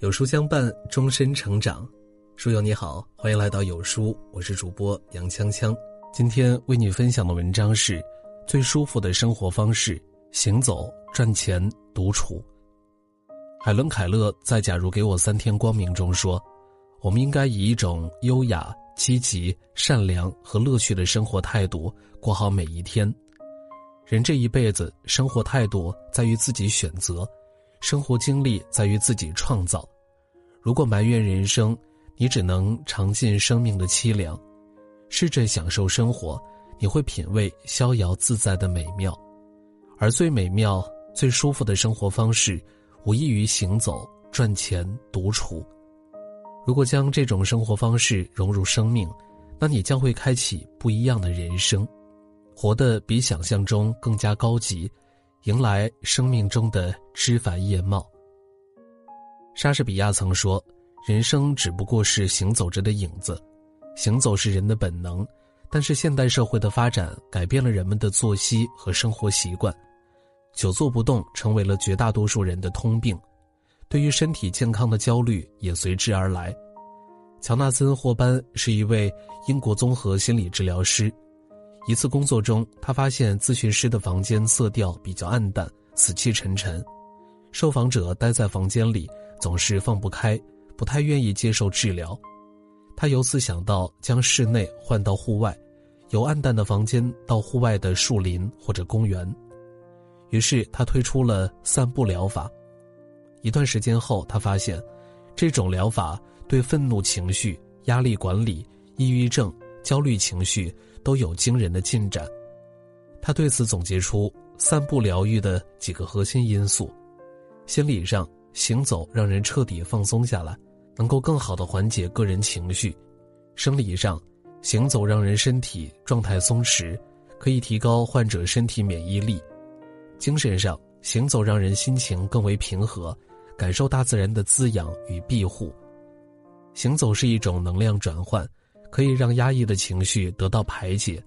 有书相伴，终身成长。书友你好，欢迎来到有书，我是主播杨锵锵。今天为你分享的文章是：最舒服的生活方式——行走、赚钱、独处。海伦·凯勒在《假如给我三天光明》中说：“我们应该以一种优雅、积极、善良和乐趣的生活态度过好每一天。人这一辈子，生活态度在于自己选择。”生活经历在于自己创造，如果埋怨人生，你只能尝尽生命的凄凉。试着享受生活，你会品味逍遥自在的美妙。而最美妙、最舒服的生活方式，无异于行走、赚钱、独处。如果将这种生活方式融入生命，那你将会开启不一样的人生，活得比想象中更加高级。迎来生命中的枝繁叶茂。莎士比亚曾说：“人生只不过是行走着的影子，行走是人的本能，但是现代社会的发展改变了人们的作息和生活习惯，久坐不动成为了绝大多数人的通病，对于身体健康的焦虑也随之而来。”乔纳森·霍班是一位英国综合心理治疗师。一次工作中，他发现咨询师的房间色调比较暗淡，死气沉沉。受访者待在房间里总是放不开，不太愿意接受治疗。他由此想到将室内换到户外，由暗淡的房间到户外的树林或者公园。于是他推出了散步疗法。一段时间后，他发现，这种疗法对愤怒情绪、压力管理、抑郁症、焦虑情绪。都有惊人的进展。他对此总结出散步疗愈的几个核心因素：心理上，行走让人彻底放松下来，能够更好的缓解个人情绪；生理上，行走让人身体状态松弛，可以提高患者身体免疫力；精神上，行走让人心情更为平和，感受大自然的滋养与庇护。行走是一种能量转换。可以让压抑的情绪得到排解。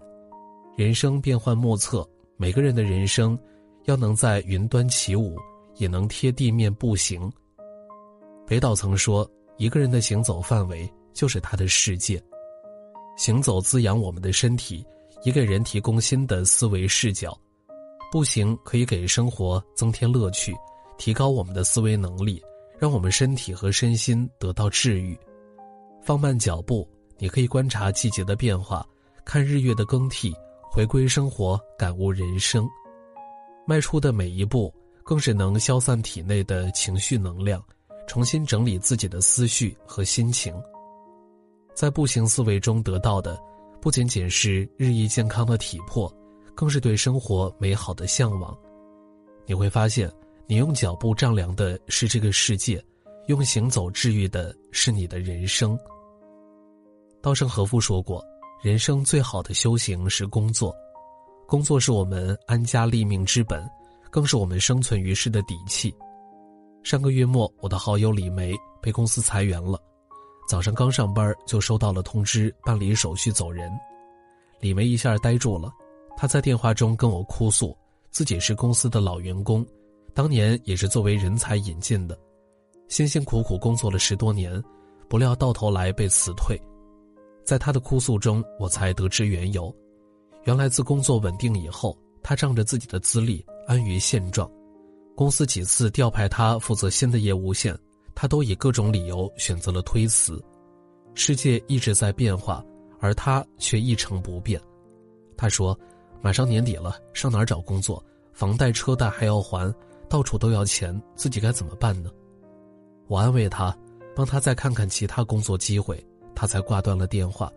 人生变幻莫测，每个人的人生，要能在云端起舞，也能贴地面步行。北岛曾说：“一个人的行走范围就是他的世界。”行走滋养我们的身体，也给人提供新的思维视角。步行可以给生活增添乐趣，提高我们的思维能力，让我们身体和身心得到治愈。放慢脚步。你可以观察季节的变化，看日月的更替，回归生活，感悟人生。迈出的每一步，更是能消散体内的情绪能量，重新整理自己的思绪和心情。在步行思维中得到的，不仅仅是日益健康的体魄，更是对生活美好的向往。你会发现，你用脚步丈量的是这个世界，用行走治愈的是你的人生。稻盛和夫说过：“人生最好的修行是工作，工作是我们安家立命之本，更是我们生存于世的底气。”上个月末，我的好友李梅被公司裁员了，早上刚上班就收到了通知，办理手续走人。李梅一下呆住了，她在电话中跟我哭诉，自己是公司的老员工，当年也是作为人才引进的，辛辛苦苦工作了十多年，不料到头来被辞退。在他的哭诉中，我才得知缘由。原来自工作稳定以后，他仗着自己的资历安于现状。公司几次调派他负责新的业务线，他都以各种理由选择了推辞。世界一直在变化，而他却一成不变。他说：“马上年底了，上哪儿找工作？房贷车贷还要还，到处都要钱，自己该怎么办呢？”我安慰他，帮他再看看其他工作机会。他才挂断了电话。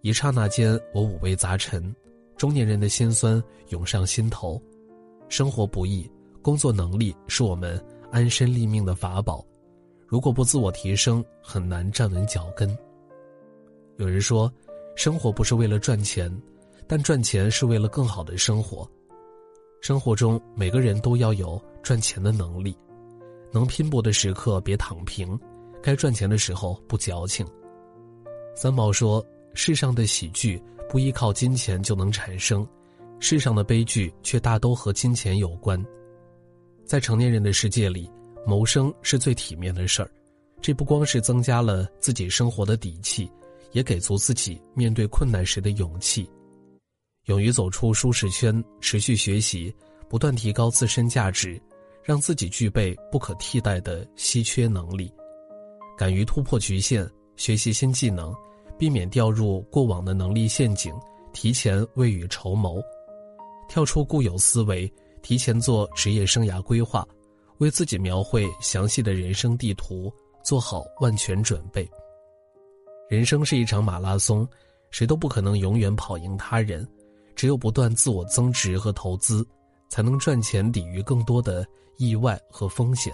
一刹那间，我五味杂陈，中年人的心酸涌上心头。生活不易，工作能力是我们安身立命的法宝。如果不自我提升，很难站稳脚跟。有人说，生活不是为了赚钱，但赚钱是为了更好的生活。生活中，每个人都要有赚钱的能力，能拼搏的时刻别躺平，该赚钱的时候不矫情。三毛说：“世上的喜剧不依靠金钱就能产生，世上的悲剧却大都和金钱有关。在成年人的世界里，谋生是最体面的事儿，这不光是增加了自己生活的底气，也给足自己面对困难时的勇气。勇于走出舒适圈，持续学习，不断提高自身价值，让自己具备不可替代的稀缺能力。敢于突破局限，学习新技能，避免掉入过往的能力陷阱，提前未雨绸缪，跳出固有思维，提前做职业生涯规划，为自己描绘详细的人生地图，做好万全准备。人生是一场马拉松，谁都不可能永远跑赢他人。只有不断自我增值和投资，才能赚钱抵御更多的意外和风险。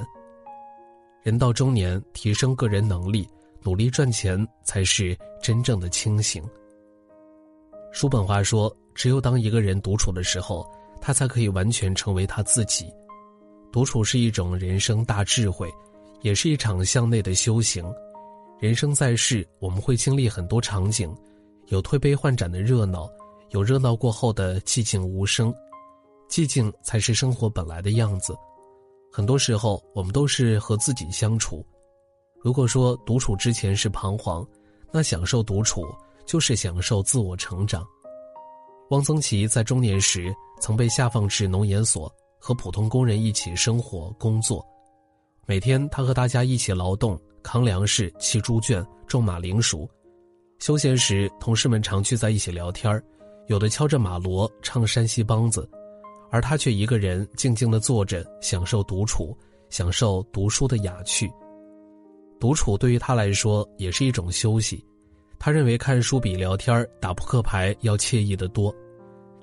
人到中年，提升个人能力，努力赚钱，才是真正的清醒。叔本华说：“只有当一个人独处的时候，他才可以完全成为他自己。独处是一种人生大智慧，也是一场向内的修行。人生在世，我们会经历很多场景，有推杯换盏的热闹。”有热闹过后的寂静无声，寂静才是生活本来的样子。很多时候，我们都是和自己相处。如果说独处之前是彷徨，那享受独处就是享受自我成长。汪曾祺在中年时曾被下放至农研所，和普通工人一起生活工作。每天，他和大家一起劳动，扛粮食、砌猪圈、种马铃薯。休闲时，同事们常聚在一起聊天。有的敲着马锣唱山西梆子，而他却一个人静静地坐着，享受独处，享受读书的雅趣。独处对于他来说也是一种休息，他认为看书比聊天打扑克牌要惬意得多，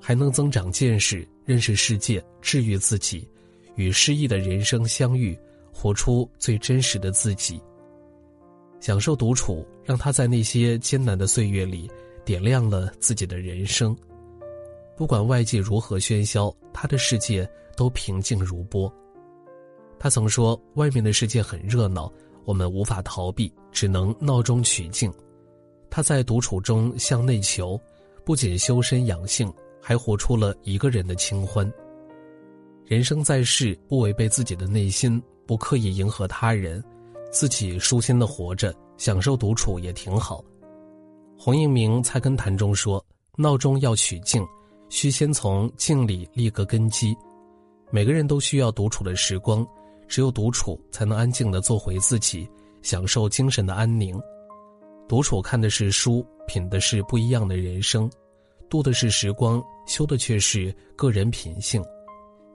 还能增长见识，认识世界，治愈自己，与诗意的人生相遇，活出最真实的自己。享受独处，让他在那些艰难的岁月里。点亮了自己的人生，不管外界如何喧嚣，他的世界都平静如波。他曾说：“外面的世界很热闹，我们无法逃避，只能闹中取静。”他在独处中向内求，不仅修身养性，还活出了一个人的清欢。人生在世，不违背自己的内心，不刻意迎合他人，自己舒心的活着，享受独处也挺好。洪应明《菜根谭》中说：“闹中要取静，需先从静里立个根基。每个人都需要独处的时光，只有独处才能安静的做回自己，享受精神的安宁。独处看的是书，品的是不一样的人生，度的是时光，修的却是个人品性。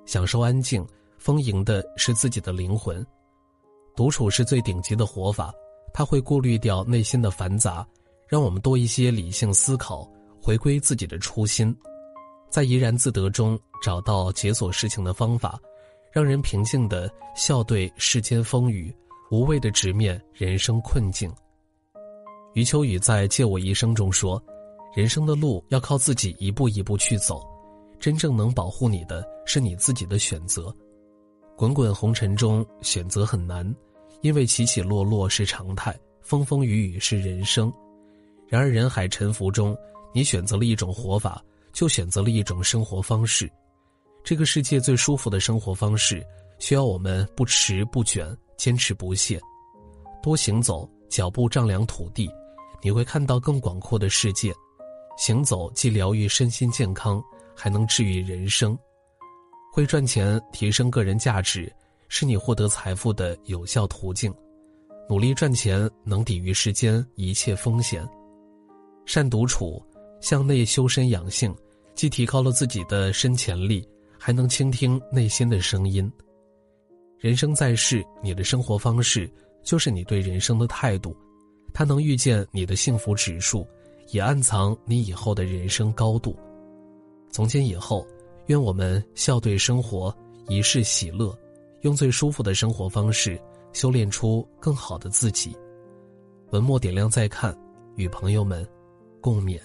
享受安静，丰盈的是自己的灵魂。独处是最顶级的活法，它会过滤掉内心的繁杂。”让我们多一些理性思考，回归自己的初心，在怡然自得中找到解锁事情的方法，让人平静的笑对世间风雨，无畏的直面人生困境。余秋雨在《借我一生》中说：“人生的路要靠自己一步一步去走，真正能保护你的是你自己的选择。滚滚红尘中，选择很难，因为起起落落是常态，风风雨雨是人生。”然而，人海沉浮中，你选择了一种活法，就选择了一种生活方式。这个世界最舒服的生活方式，需要我们不迟不卷，坚持不懈，多行走，脚步丈量土地，你会看到更广阔的世界。行走既疗愈身心健康，还能治愈人生。会赚钱，提升个人价值，是你获得财富的有效途径。努力赚钱，能抵御世间一切风险。善独处，向内修身养性，既提高了自己的身潜力，还能倾听内心的声音。人生在世，你的生活方式就是你对人生的态度，它能预见你的幸福指数，也暗藏你以后的人生高度。从今以后，愿我们笑对生活，一世喜乐，用最舒服的生活方式修炼出更好的自己。文末点亮再看，与朋友们。共勉。